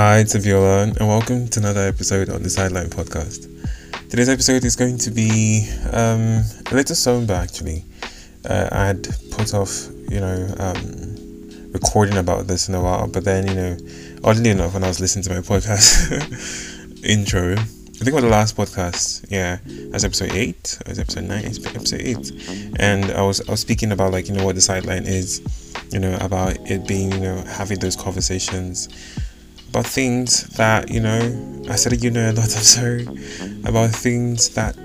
Hi, it's Abiola, and welcome to another episode on the Sideline Podcast. Today's episode is going to be um, a little somber, actually. Uh, I had put off, you know, um, recording about this in a while, but then, you know, oddly enough, when I was listening to my podcast intro, I think it was the last podcast. Yeah, that's episode eight. Or was episode nine? Episode eight, and I was I was speaking about like you know what the sideline is, you know about it being you know having those conversations about things that you know I said you know a lot. I'm sorry about things that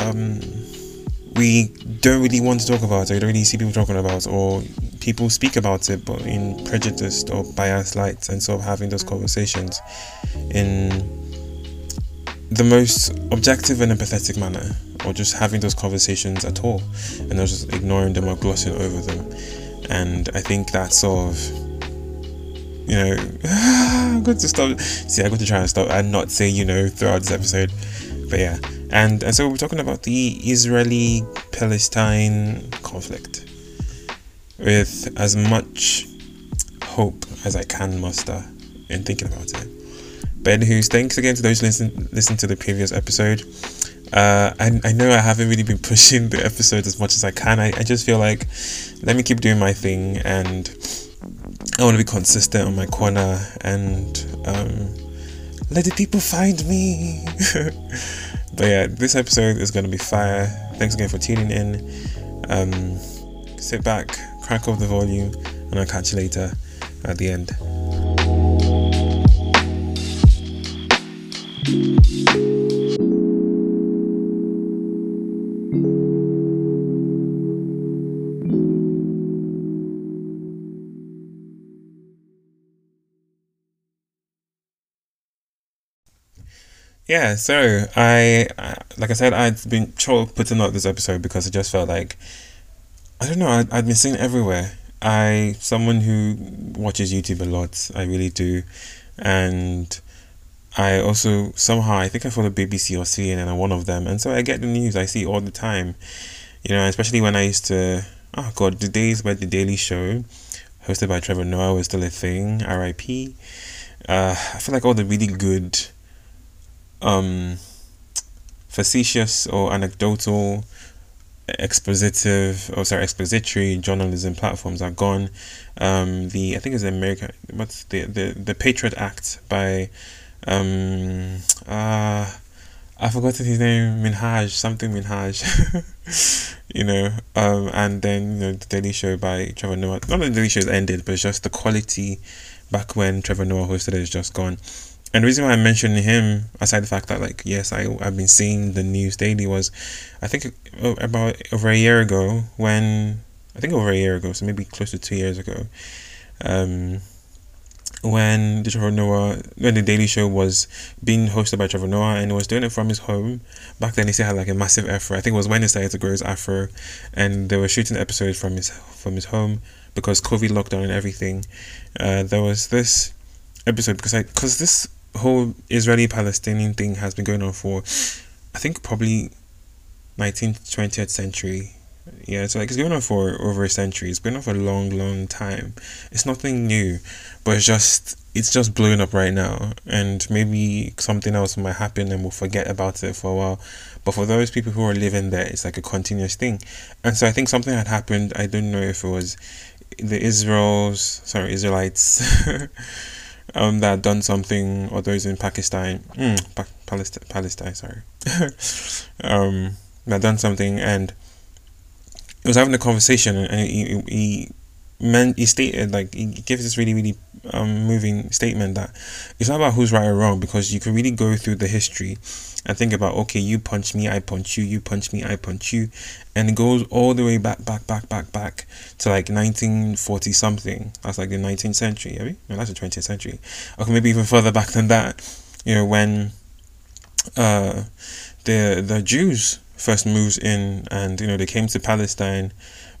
um we don't really want to talk about or you don't really see people talking about or people speak about it but in prejudiced or biased lights and sort of having those conversations in the most objective and empathetic manner, or just having those conversations at all, and not just ignoring them or glossing over them. And I think that's sort of, you know, I'm going to stop. See, I'm going to try and stop and not say, you know, throughout this episode. But yeah, and and so we're talking about the Israeli-Palestine conflict with as much hope as I can muster in thinking about it. Ben Who's thanks again to those who listen listen to the previous episode. Uh, I, I know I haven't really been pushing the episode as much as I can. I, I just feel like let me keep doing my thing and I want to be consistent on my corner and um, let the people find me. but yeah, this episode is going to be fire. Thanks again for tuning in. Um, sit back, crank up the volume, and I'll catch you later at the end. Yeah, so I, like I said, I'd been putting out this episode because I just felt like, I don't know, I'd, I'd been seen everywhere. I, someone who watches YouTube a lot, I really do, and I also somehow I think I follow BBC or CNN or one of them, and so I get the news I see all the time. You know, especially when I used to. Oh God, the days where the Daily Show, hosted by Trevor Noah, was still a thing. R.I.P. Uh, I feel like all the really good, um, facetious or anecdotal, expositive or sorry expository journalism platforms are gone. Um, the I think it's America. What's the the the Patriot Act by um uh I forgot his name, Minhaj, something Minhaj. you know, um, and then you know the Daily Show by Trevor Noah. Not that the Daily Show has ended, but it's just the quality back when Trevor Noah hosted it is just gone. And the reason why I mentioned him, aside the fact that like yes, I I've been seeing the news daily, was I think about over a year ago when I think over a year ago, so maybe close to two years ago. Um, when the Trevor Noah when the Daily Show was being hosted by Trevor Noah and was doing it from his home. Back then he still had like a massive afro. I think it was when he started to grow his afro and they were shooting episodes from his from his home because COVID lockdown and everything. Uh, there was this episode because I because this whole Israeli Palestinian thing has been going on for I think probably 19th 20th century yeah, it's like it's going on for over a century. It's been on for a long, long time. It's nothing new, but it's just it's just blowing up right now. And maybe something else might happen and we'll forget about it for a while. But for those people who are living there, it's like a continuous thing. And so I think something had happened. I don't know if it was the Israel's sorry Israelites. um, that done something, or those in Pakistan, mm, pa- Palestine, Palestine, sorry, um, that done something, and he was having a conversation and he, he meant he stated like he gives this really really um moving statement that it's not about who's right or wrong because you can really go through the history and think about okay you punch me I punch you you punch me I punch you. And it goes all the way back back back back back to like 1940 something. That's like the 19th century maybe no that's the 20th century. Okay maybe even further back than that you know when uh the the Jews first moves in and you know they came to Palestine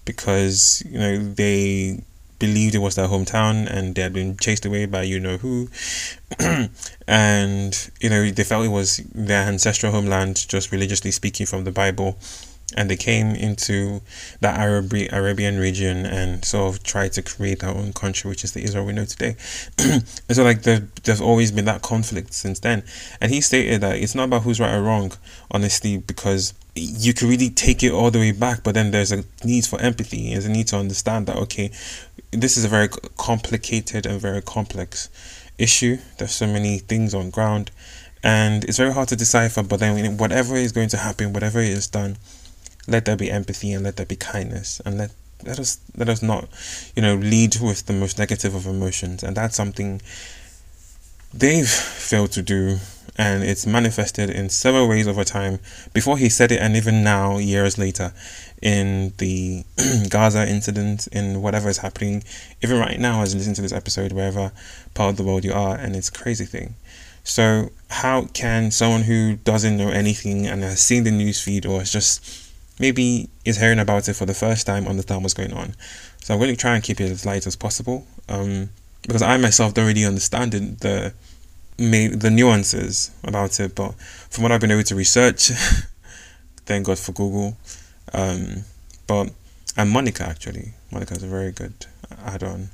because you know they believed it was their hometown and they had been chased away by you know who. And you know they felt it was their ancestral homeland just religiously speaking from the bible and they came into the Arab Arabian region and sort of tried to create their own country, which is the Israel we know today. and so, like, there, there's always been that conflict since then. And he stated that it's not about who's right or wrong, honestly, because you can really take it all the way back, but then there's a need for empathy. There's a need to understand that, okay, this is a very complicated and very complex issue. There's so many things on ground, and it's very hard to decipher. But then, whatever is going to happen, whatever is done, let there be empathy and let there be kindness, and let let us let us not, you know, lead with the most negative of emotions, and that's something they've failed to do. And it's manifested in several ways over time. Before he said it and even now years later in the gaza incident in whatever is happening even right now as you listen to this episode wherever part of the world you are and it's a crazy thing. So how can someone who doesn't know anything and has seen the news feed or is just maybe is hearing about it for the first time understand what's going on so i'm going to try and keep it as light as possible um, because i myself don't really understand the the nuances about it, but from what I've been able to research, thank God for Google. Um, but and Monica actually, Monica is a very good add-on.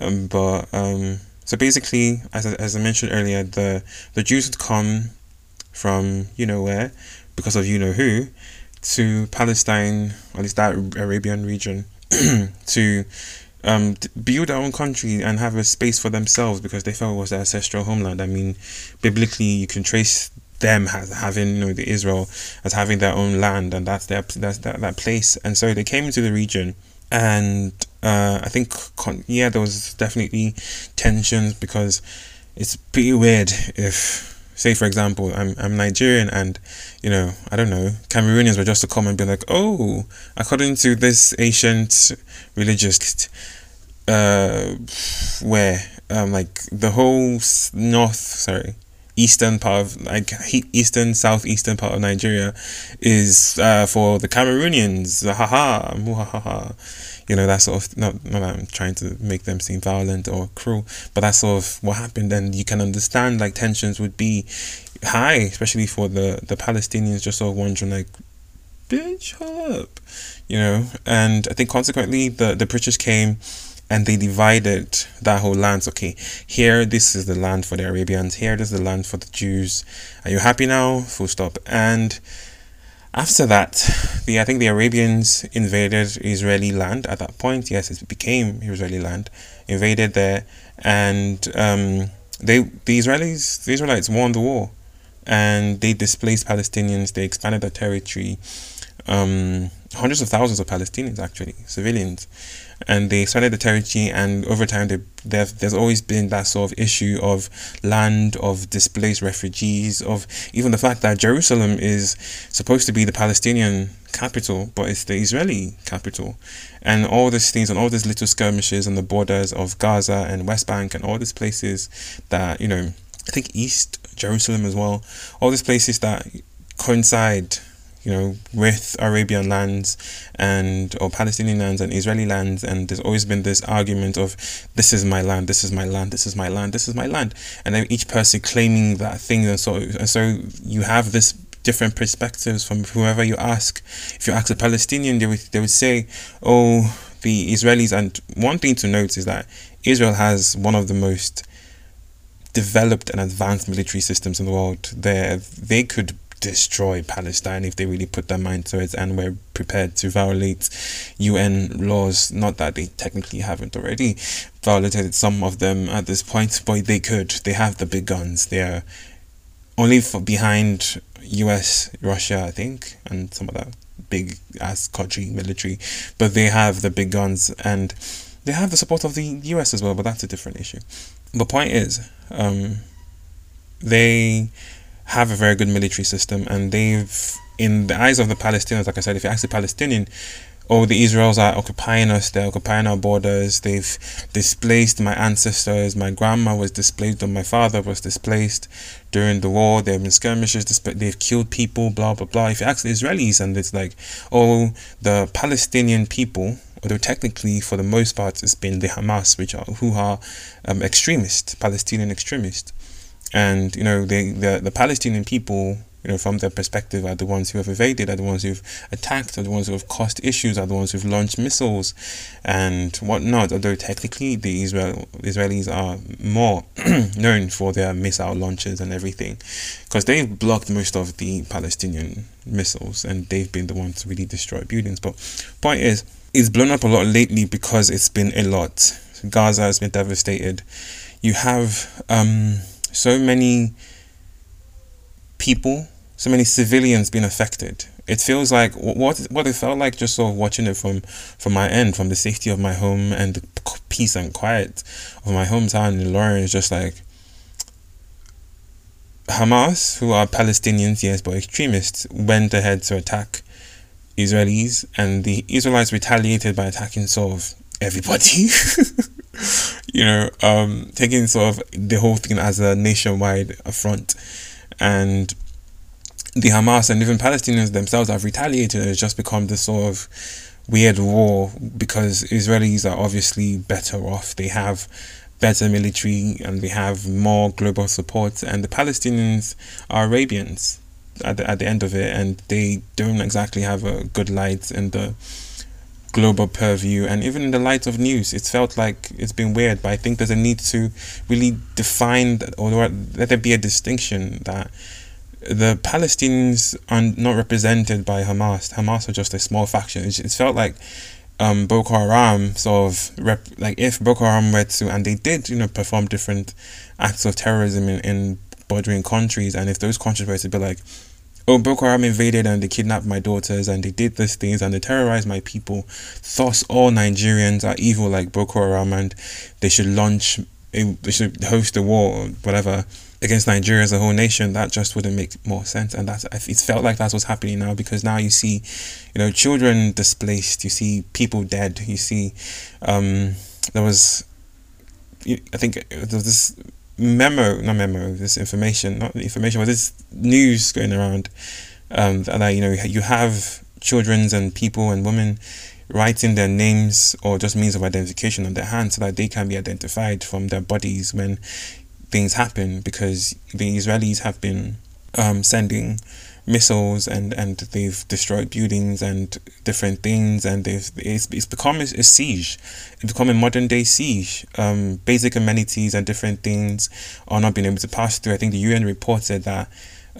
Um, but um, so basically, as I, as I mentioned earlier, the the Jews had come from you know where because of you know who to Palestine, at least that Arabian region, to um, build their own country and have a space for themselves because they felt it was their ancestral homeland. I mean, biblically, you can trace them as having you know the Israel as having their own land and that's their that's that, that place and so they came into the region and uh, I think yeah there was definitely tensions because it's pretty weird if say for example I'm I'm Nigerian and you know I don't know Cameroonians were just to come and be like oh according to this ancient religious uh where um like the whole north sorry eastern part of like eastern southeastern part of Nigeria is uh, for the Cameroonians haha muhahaha you know that sort of not not that I'm trying to make them seem violent or cruel but that's sort of what happened and you can understand like tensions would be high especially for the the Palestinians just sort of wondering like bitch up you know and I think consequently the the British came and they divided that whole land. Okay, here this is the land for the Arabians. Here this is the land for the Jews. Are you happy now? Full stop. And after that, the I think the Arabians invaded Israeli land at that point. Yes, it became Israeli land, invaded there, and um, they the Israelis the Israelites won the war, and they displaced Palestinians. They expanded their territory. Um, hundreds of thousands of Palestinians actually civilians and they expanded the territory and over time they, there's always been that sort of issue of land of displaced refugees of even the fact that jerusalem is supposed to be the palestinian capital but it's the israeli capital. And all these things and all these little skirmishes on the borders of gaza and west bank and all these places that you know i think east jerusalem as well all these places that coincide you know, with Arabian lands and or Palestinian lands and Israeli lands, and there's always been this argument of this is my land, this is my land, this is my land, this is my land, and then each person claiming that thing, and so and so you have this different perspectives from whoever you ask. If you ask a Palestinian, they would they would say, "Oh, the Israelis." And one thing to note is that Israel has one of the most developed and advanced military systems in the world. There, they could destroy Palestine if they really put their mind to it and were prepared to violate UN laws. Not that they technically haven't already violated some of them at this point, but they could. They have the big guns. They are only for behind US, Russia, I think, and some of that big ass country military, but they have the big guns and they have the support of the US as well, but that's a different issue. The point is, um, they have a very good military system, and they've, in the eyes of the Palestinians, like I said, if you ask the Palestinian, oh, the Israels are occupying us, they're occupying our borders, they've displaced my ancestors, my grandma was displaced, or my father was displaced during the war, there have been skirmishes, they've killed people, blah, blah, blah. If you ask the Israelis, and it's like, oh, the Palestinian people, although technically for the most part it's been the Hamas, which are who are um, extremists, Palestinian extremists and you know the the, the Palestinian people you know, from their perspective, are the ones who have evaded, are the ones who've attacked, are the ones who have caused issues, are the ones who've launched missiles and whatnot. Although technically, the Israel Israelis are more known for their missile launches and everything, because they've blocked most of the Palestinian missiles and they've been the ones to really destroy buildings. But point is, it's blown up a lot lately because it's been a lot. Gaza has been devastated. You have um, so many people, so many civilians being affected. It feels like what what it felt like just sort of watching it from from my end, from the safety of my home and the peace and quiet of my hometown in Ilorin is just like Hamas, who are Palestinians, yes, but extremists, went ahead to attack Israelis, and the Israelites retaliated by attacking sort of everybody. you know, um, taking sort of the whole thing as a nationwide affront, and the Hamas and even Palestinians themselves have retaliated. It's just become this sort of weird war because Israelis are obviously better off. They have better military and they have more global support, and the Palestinians are Arabians at the, at the end of it, and they don't exactly have a good light in the global purview and even in the light of news it's felt like it's been weird but i think there's a need to really define or let there be a distinction that the palestinians are not represented by hamas. Hamas are just a small faction. It's felt like um, Boko Haram sort of rep, like if Boko Haram were to and they did you know perform different acts of terrorism in, in bordering countries and if those countries were to be like oh, Boko Haram invaded and they kidnapped my daughters and they did these things and they terrorized my people. Thus, all Nigerians are evil like Boko Haram and they should launch, they should host a war or whatever against Nigeria as a whole nation. That just wouldn't make more sense. And that's it felt like that's what's happening now because now you see, you know, children displaced. You see people dead. You see, um, there was, I think there was this memo, not memo, this information, not information, but this news going around, um, that you know you have children's and people and women writing their names or just means of identification on their hands so that they can be identified from their bodies when things happen because the Israelis have been um, sending missiles and and they've destroyed buildings and different things and they've it's, it's become a, siege it's become a modern day siege um basic amenities and different things are not being able to pass through i think the un reported that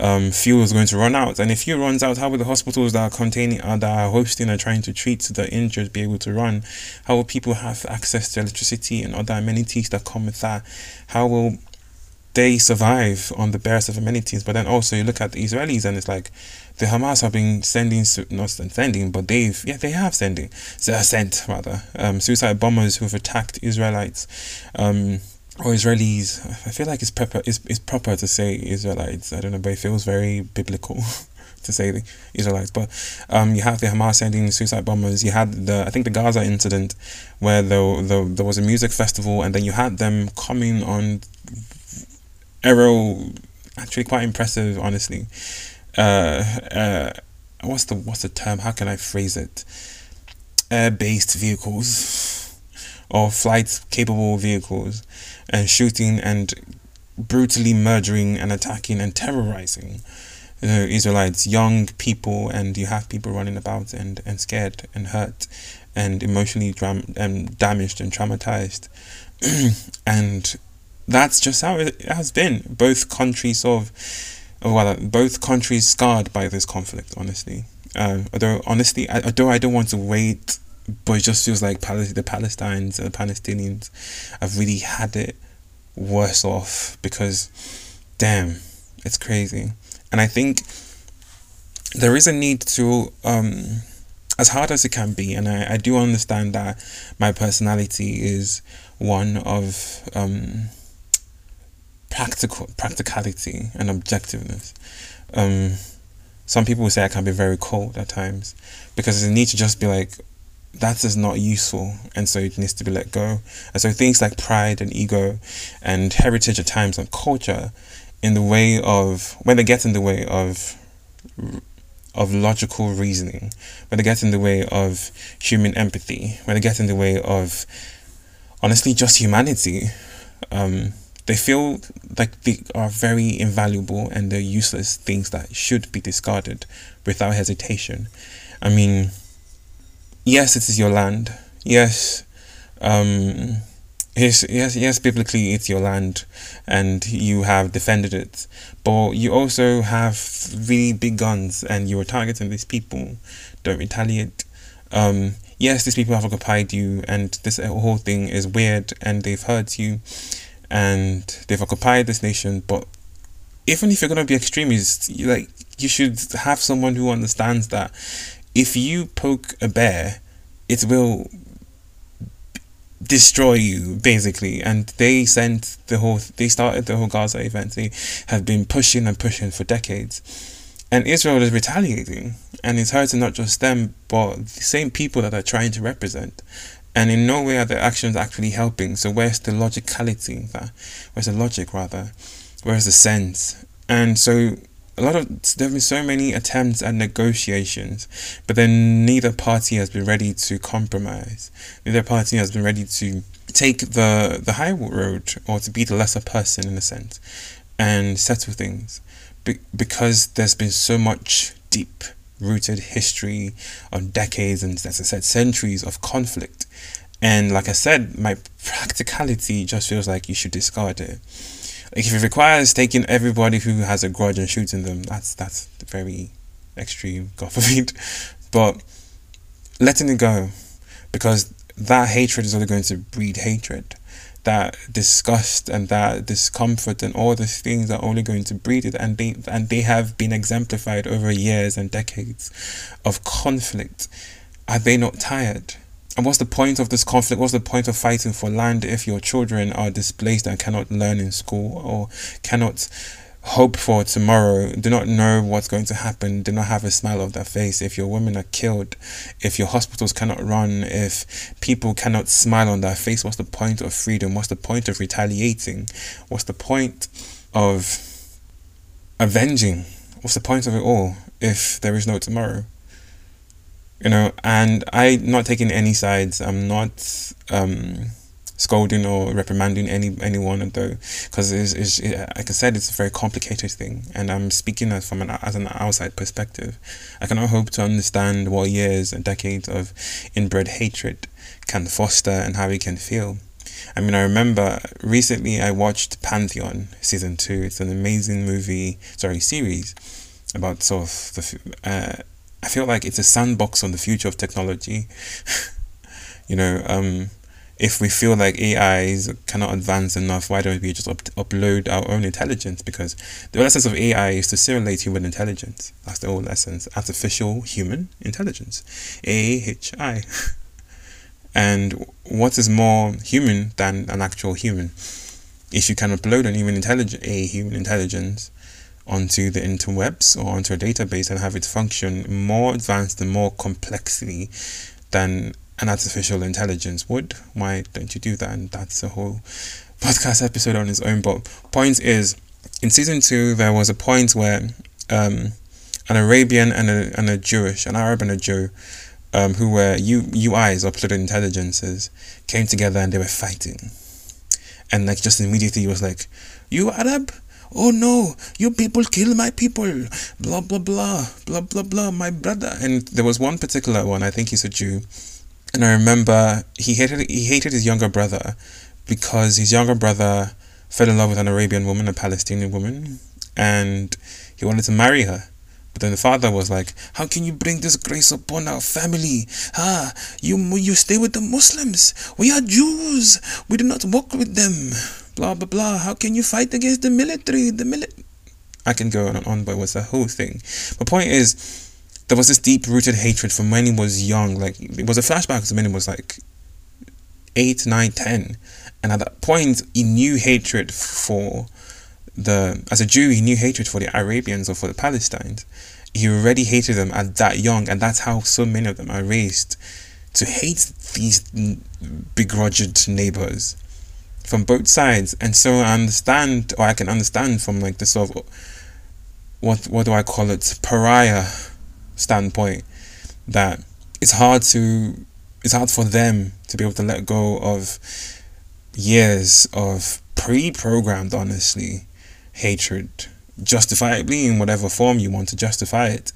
um, fuel is going to run out. And if fuel runs out, how will the hospitals that are containing, uh, that are hosting and trying to treat the injured be able to run? How will people have access to electricity and other amenities that come with that? How will they survive on the barest of amenities. But then also you look at the Israelis and it's like the Hamas have been sending, not sending, but they've, yeah, they have sending, so sent rather, um, suicide bombers who've attacked Israelites, um, or Israelis. I feel like it's proper, it's, it's proper to say Israelites. I don't know, but it feels very biblical. to say the Israelites, but um, you have the Hamas sending suicide bombers. You had the I think the Gaza incident, where the, the there was a music festival, and then you had them coming on aero actually quite impressive honestly. Uh, uh, what's the what's the term? How can i phrase it? Air based vehicles or flight capable vehicles and shooting and brutally murdering and attacking and terrorizing you know, Israelites, young people, and you have people running about and, and scared and hurt and emotionally dram- and damaged and traumatized. and that's just how it has been. Both countries of, well, both countries scarred by this conflict. Honestly, um, although honestly, I, although I don't want to wait, but it just feels like Pal- the Palestinians the Palestinians have really had it worse off because, damn, it's crazy. And I think there is a need to um, as hard as it can be, and I, I do understand that my personality is one of um, practical practicality and objectiveness. Um, some people say I can be very cold at times because the need to just be like, that is not useful, and so it needs to be let go. And so things like pride and ego and heritage at times and culture, in the way of when they get in the way of of logical reasoning, when they get in the way of human empathy, when they get in the way of honestly just humanity. Um, they feel like they are very invaluable and they're useless things that should be discarded without hesitation. I mean, yes, it is your land. Yes, um, yes, yes, yes. Biblically, it's your land, and you have defended it. But you also have really big guns, and you are targeting these people. Don't retaliate. Um, yes, these people have occupied you, and this whole thing is weird, and they've hurt you and they've occupied this nation. But even if you're gonna be extremists, you like you should have someone who understands that if you poke a bear, it will destroy you basically. And they sent the whole they started the whole gaza event. They have been pushing and pushing for decades. And israel is retaliating and it's hurting not just them but the same people that they're trying to represent and in no way are the actions actually helping. So where's the logicality? That where's the logic rather? Where's the sense? And so a lot of there have been so many attempts at negotiations, but then neither party has been ready to compromise. Neither party has been ready to take the the high road or to be the lesser person in a sense and settle things be- because there's been so much deep rooted history of decades and, as I said, centuries of conflict. And like I said, my practicality just feels like you should discard it. Like if it requires taking everybody who has a grudge and shooting them, that's that's very extreme, God forbid. But letting it go, because that hatred is only going to breed hatred that disgust and that discomfort and all these things are only going to breed it and they and they have been exemplified over years and decades of conflict. Are they not tired? And what's the point of this conflict? What's the point of fighting for land if your children are displaced and cannot learn in school or cannot hope for tomorrow, do not know what's going to happen, do not have a smile of their face, if your women are killed, if your hospitals cannot run, if people cannot smile on their face, what's the point of freedom? What's the point of retaliating? What's the point of avenging? What's the point of it all if there is no tomorrow? You know, and I'm not taking any sides. I'm not um scolding or reprimanding any anyone though because it's, it's it, like I said it's a very complicated thing. And I'm speaking as from an as an outside perspective. I cannot hope to understand what years and decades of inbred hatred can foster and how it can feel. I mean I remember recently I watched Pantheon season 2 it's an amazing movie sorry series about sort of the uh, I feel like it's a sandbox on the future of technology. You know um if we feel like AIs cannot advance enough, why don't we just up- upload our own intelligence? Because the essence of AI is to simulate human intelligence. That's the whole essence. Artificial human intelligence. AHI. and what is more human than an actual human? If you can upload an human intelligence, a human intelligence, onto the interwebs or onto a database and have it function more advanced and more complexly than an artificial intelligence would. Why don't you do that? And that's a whole podcast episode on its own. But point is, in season two, there was a point where um, an Arabian and a, and a Jewish, an Arab and a Jew, um, who were U, UIs or political intelligences, came together and they were fighting. And like just immediately, he was like, "You Arab." Oh no, you people kill my people, blah blah blah, blah blah blah, my brother. And there was one particular one, I think he's a Jew, and I remember he hated he hated his younger brother because his younger brother fell in love with an Arabian woman, a Palestinian woman, and he wanted to marry her. But then the father was like, "How can you bring disgrace upon our family? Ah, you you stay with the Muslims. We are Jews. We do not walk with them. Blah blah blah. How can you fight against the military? The military." I can go on and on, but was a whole thing. My point is there was this deep rooted hatred from when he was young. Like it was a flashback to when he was like eight, nine, ten, and at that point he knew hatred for the as a Jew he knew hatred for the Arabians or for the Palestinians. He already hated them at that young, and that's how so many of them are raised to hate these begrudged neighbors from both sides. And so I understand, or I can understand from like the sort of what what do I call it pariah standpoint that it's hard to it's hard for them to be able to let go of years of pre-programmed, honestly, hatred, justifiably in whatever form you want to justify it,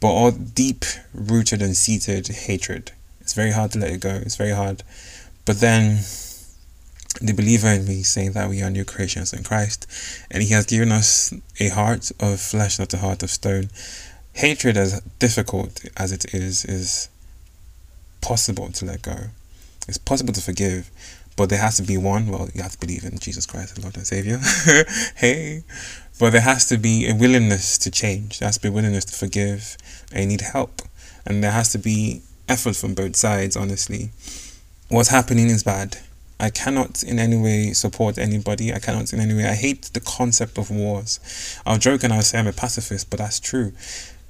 but all deep rooted and seated hatred. It's very hard to let it go. It's very hard. But then the believer in me saying that we are new creations in Christ, and He has given us a heart of flesh, not a heart of stone. Hatred, as difficult as it is, is possible to let go. It's possible to forgive, but there has to be one. Well, you have to believe in Jesus Christ, the Lord and Savior. hey, but there has to be a willingness to change. There has to be a willingness to forgive, and you need help, and there has to be effort from both sides. Honestly, what's happening is bad I cannot in any way support anybody. I cannot in any way. I hate the concept of wars. I'll joke and I'll say I'm a pacifist, but that's true.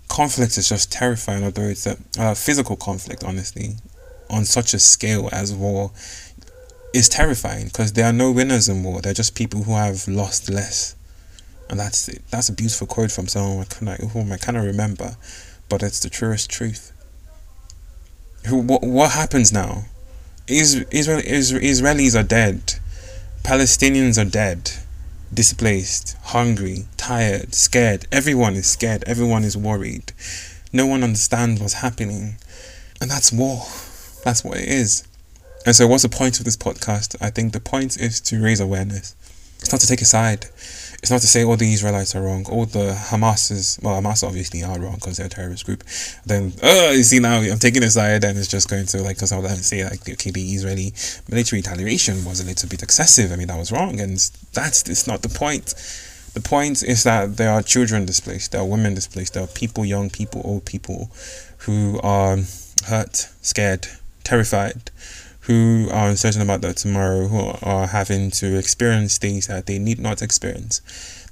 Conflict is just terrifying, although it's a uh, physical conflict, honestly, on such a scale as war is terrifying because there are no winners in war. They're just people who have lost less. And that's it. That's a beautiful quote from someone I whom I cannot remember, but it's the truest truth. Who, what, what happens now? Is Israel, Israelis are dead. Palestinians are dead. Displaced, hungry, tired, scared. Everyone is scared. Everyone is worried. No one understands what's happening. And that's war. That's what it is. And so, what's the point of this podcast? I think the point is to raise awareness. It's not to take a side. It's not to say all the Israelites are wrong, all the Hamas well, Hamas obviously are wrong because they're a terrorist group. Then, oh, you see now I'm taking a side and it's just going to like, because I would say like, okay, the Israeli military retaliation was a little bit excessive. I mean, that was wrong, and that's it's not the point. The point is that there are children displaced, there are women displaced, there are people, young people, old people, who are hurt, scared, terrified, who are uncertain about their tomorrow, who are having to experience things that they need not experience.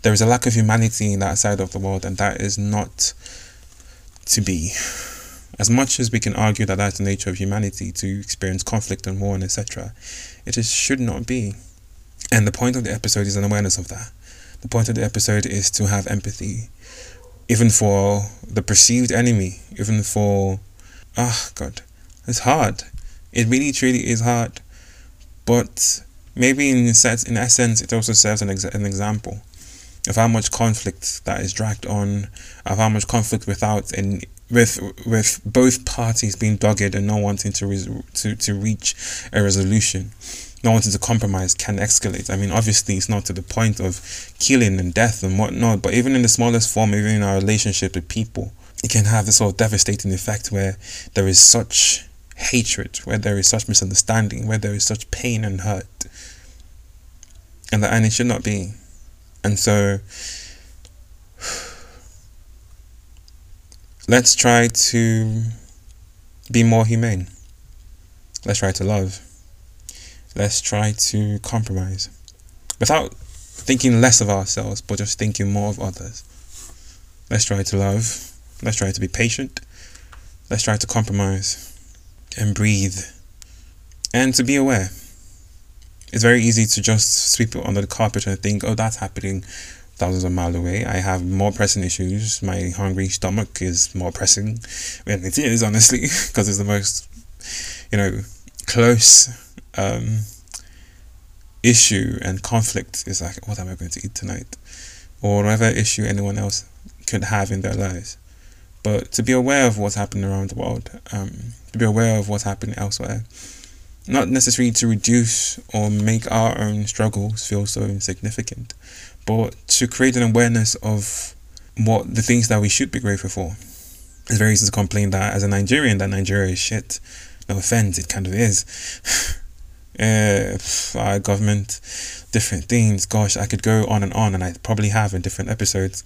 There is a lack of humanity in that side of the world, and that is not to be. As much as we can argue that that's the nature of humanity to experience conflict and war and etc., it is, should not be. And the point of the episode is an awareness of that. The point of the episode is to have empathy, even for the perceived enemy, even for, ah, oh God, it's hard it really truly is hard, but maybe in sense, in essence, it also serves an, ex- an example of how much conflict that is dragged on, of how much conflict without and with with both parties being dogged and not wanting to res- to to reach a resolution, not wanting to compromise can escalate. I mean, obviously, it's not to the point of killing and death and whatnot, but even in the smallest form, even in our relationship with people, it can have this sort of devastating effect where there is such hatred, where there is such misunderstanding, where there is such pain and hurt. And that and it should not be. And so let's try to be more humane. Let's try to love. Let's try to compromise without thinking less of ourselves, but just thinking more of others. Let's try to love. Let's try to be patient. Let's try to compromise and breathe and to be aware. It's very easy to just sweep it under the carpet and think, oh, that's happening thousands of miles away. I have more pressing issues. My hungry stomach is more pressing. And it is, honestly, because it's the most, you know, close um, issue and conflict is like, what am I going to eat tonight? Or whatever issue anyone else could have in their lives. But to be aware of what's happening around the world, um, to be aware of what's happening elsewhere. Not necessarily to reduce or make our own struggles feel so insignificant, but to create an awareness of what the things that we should be grateful for. It's very easy to complain that as a Nigerian that Nigeria is shit. No offense, it kind of is. uh, our government, different things. Gosh, I could go on and on, and I probably have in different episodes.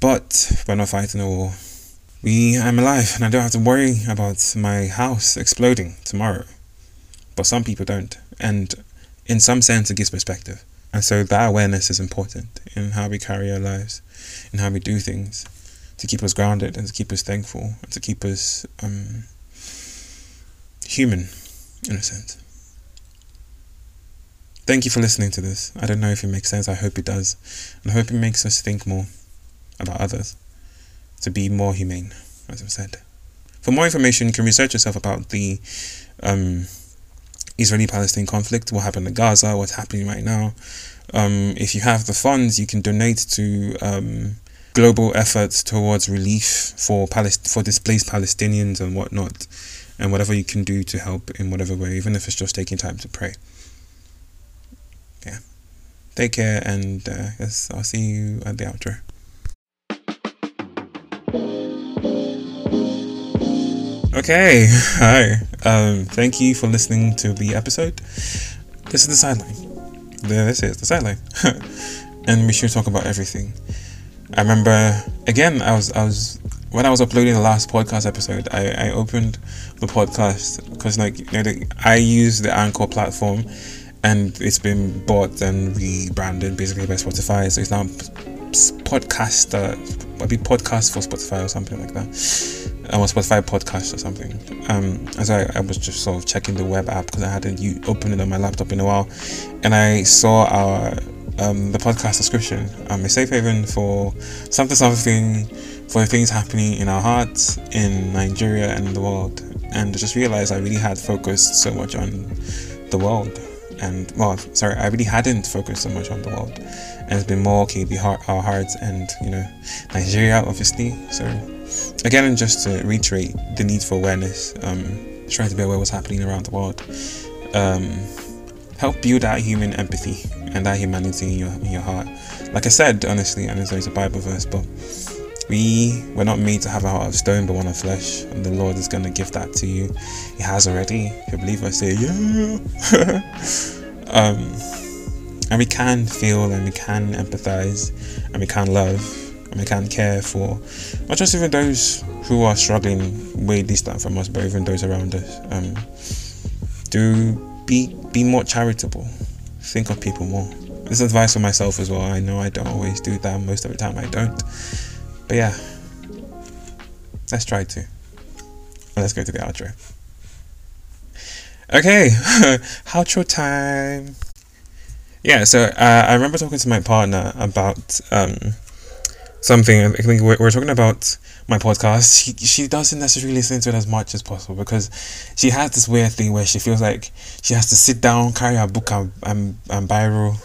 But we're not fighting a war we I'm alive and I don't have to worry about my house exploding tomorrow. But some people don't. And in some sense it gives perspective. And so that awareness is important in how we carry our lives, in how we do things, to keep us grounded and to keep us thankful and to keep us um, human in a sense. Thank you for listening to this. I don't know if it makes sense. I hope it does. And I hope it makes us think more about others to be more humane, as I've said. For more information, you can research yourself about the um, Israeli Palestine conflict, what happened in Gaza, what's happening right now. Um, if you have the funds, you can donate to um, global efforts towards relief for Palest- for displaced Palestinians and whatnot, and whatever you can do to help in whatever way, even if it's just taking time to pray. Yeah. Take care, and uh, yes, I'll see you at the outro. Okay, hi. Um, thank you for listening to the episode. This is the sideline. There this is the sideline, and we should talk about everything. I remember again. I was I was when I was uploading the last podcast episode. I I opened the podcast because like you know the, I use the Anchor platform, and it's been bought and rebranded basically by Spotify. So it's now podcaster, maybe podcast for Spotify or something like that um, a Spotify podcast or something. Um, as I, I was just sort of checking the web app because I hadn't opened it on my laptop in a while, and I saw our um, the podcast description. Um, a safe haven for something something for the things happening in our hearts in Nigeria and in the world, and I just realized I really had focused so much on the world, and well, sorry, I really hadn't focused so much on the world, and it's been more okay, the heart, our hearts, and you know, Nigeria obviously. So again, just to reiterate the need for awareness, um, trying to be aware of what's happening around the world, um, help build that human empathy and that humanity in your in your heart. Like I said, honestly, and it's always a Bible verse, but we were not made to have a heart of stone, but one of flesh, and the Lord is gonna give that to you. He has already. If you believe, I say yeah. um, and we can feel, and we can empathize, and we can love and we can care for not just even those who are struggling way distant from us, but even those around us. Um, do be be more charitable. Think of people more. This advice for myself as well. I know I don't always do that. Most of the time I don't. But yeah, let's try to. Let's go to the outro. Okay, outro time. Yeah, so uh, I remember talking to my partner about um, something. I think we're, we're talking about my podcast. She she doesn't necessarily listen to it as much as possible because she has this weird thing where she feels like she has to sit down, carry her book and and, and biro.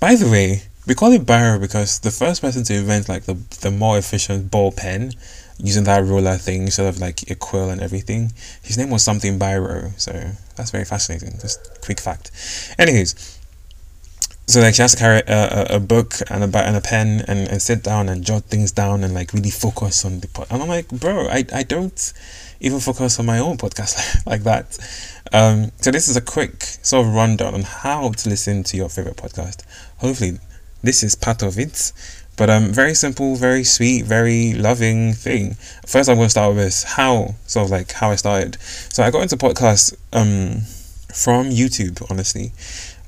By the way, we call it biro because the first person to invent like the the more efficient ball pen using that roller thing instead of like a quill and everything. His name was something Biro, so that's very fascinating. Just quick fact. Anyways, so like she has to carry a, a, a book and a and a pen and, and sit down and jot things down and like really focus on the pod. And I'm like, bro, I, I don't even focus on my own podcast like that. Um, so this is a quick sort of rundown on how to listen to your favorite podcast. Hopefully, this is part of it. But um, very simple, very sweet, very loving thing. First, I'm going to start with this how sort of like how I started. So I got into podcast um from YouTube, honestly.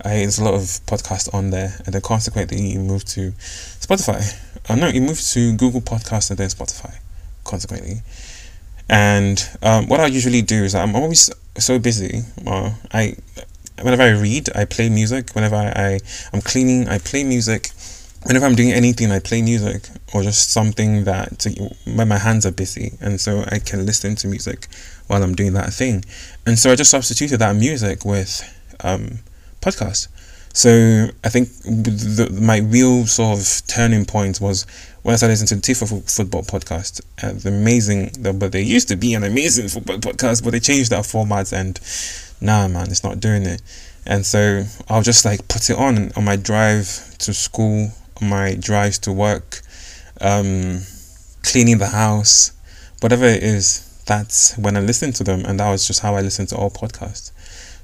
I, there's a lot of podcasts on there, and then consequently, you move to Spotify. Uh, no, you move to Google Podcasts and then Spotify, consequently. And um, what I usually do is I'm always so busy. Uh, I whenever I read, I play music. Whenever I, I I'm cleaning, I play music. Whenever I'm doing anything, I play music or just something that when my hands are busy, and so I can listen to music while I'm doing that thing. And so I just substituted that music with um, podcast. So I think the, my real sort of turning point was when I started listening to the Tifo football podcast. Uh, the amazing, but they used to be an amazing football podcast, but they changed that format and nah, man, it's not doing it. And so I'll just like put it on on my drive to school, on my drives to work, um, cleaning the house, whatever it is. That's when I listen to them, and that was just how I listen to all podcasts.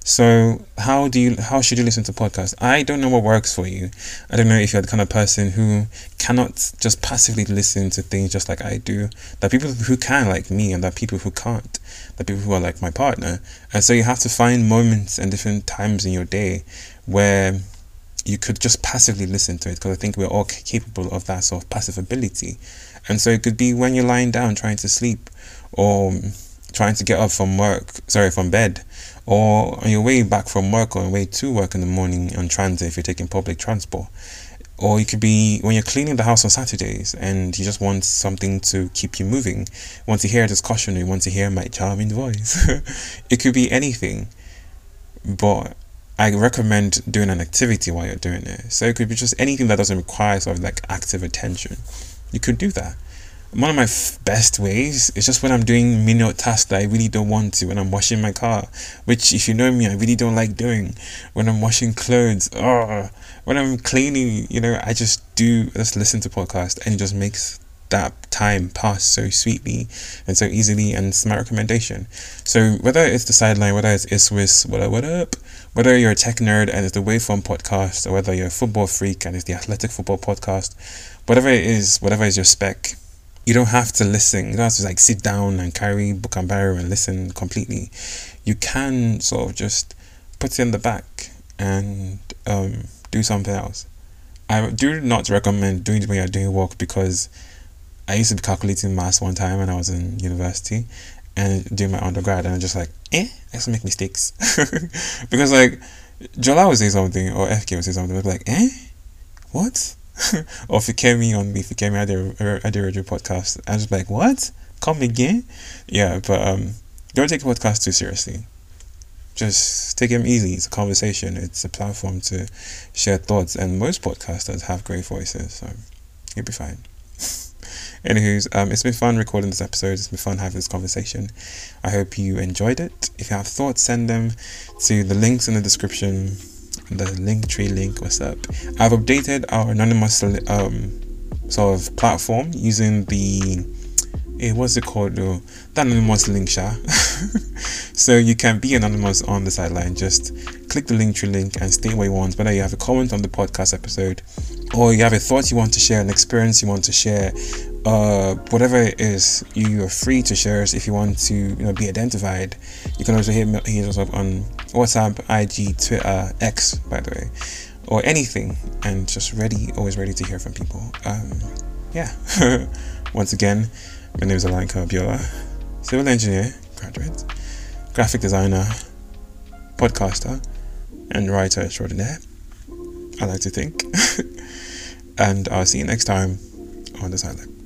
So how do you how should you listen to podcasts? I don't know what works for you. I don't know if you're the kind of person who cannot just passively listen to things just like I do. Are people who can like me and are people who can't. Are people who are like my partner. And so you have to find moments and different times in your day where you could just passively listen to it because I think we're all capable of that sort of passive ability. And so it could be when you're lying down trying to sleep or trying to get up from work, sorry, from bed, or on your way back from work or on your way to work in the morning on transit if you're taking public transport. Or it could be when you're cleaning the house on Saturdays and you just want something to keep you moving. You want to hear a discussion, you want to hear my charming voice. it could be anything. but I recommend doing an activity while you're doing it. So it could be just anything that doesn't require sort of like active attention. You could do that. One of my f- best ways is just when I'm doing menial tasks that I really don't want to. When I'm washing my car, which if you know me, I really don't like doing. When I'm washing clothes, oh, when I'm cleaning, you know, I just do just listen to podcast and it just makes that time pass so sweetly and so easily and it's my recommendation. So whether it's the sideline, whether it's Iswis, what up, what up, whether you're a tech nerd and it's the Waveform podcast, or whether you're a football freak and it's the Athletic Football podcast, whatever it is, whatever is your spec, you don't have to listen. You don't have to like sit down and carry book and barrow and listen completely. You can sort of just put it in the back and um, do something else. I do not recommend doing it when you're doing work because I used to be calculating maths one time when I was in university and doing my undergrad, and I'm just like, eh, I used to make mistakes because like Jola would say something or FK would say something, I'd be like, eh, what? or Fikemi on me, Fikemi the the radio podcast, I was like, what? Come again? Yeah, but um, don't take podcast too seriously. Just take them easy. It's a conversation. It's a platform to share thoughts, and most podcasters have great voices, so you'll be fine. Anywho's, um, it's been fun recording this episode. It's been fun having this conversation. I hope you enjoyed it. If you have thoughts, send them to the links in the description. The Linktree link. What's up? I've updated our anonymous um sort of platform using the eh, what's it called though? The anonymous link, sha. so you can be anonymous on the sideline. Just click the Linktree link and state what you want. Whether you have a comment on the podcast episode, or you have a thought you want to share, an experience you want to share, uh, whatever it is, you are free to share. If you want to, you know, be identified, you can also hit, hit us up on WhatsApp, IG, Twitter, X, by the way, or anything. And just ready, always ready to hear from people. Um, yeah. Once again, my name is Alanka Abiola, civil engineer, graduate, graphic designer, podcaster, and writer extraordinaire. I like to think. and I'll see you next time on the sideline.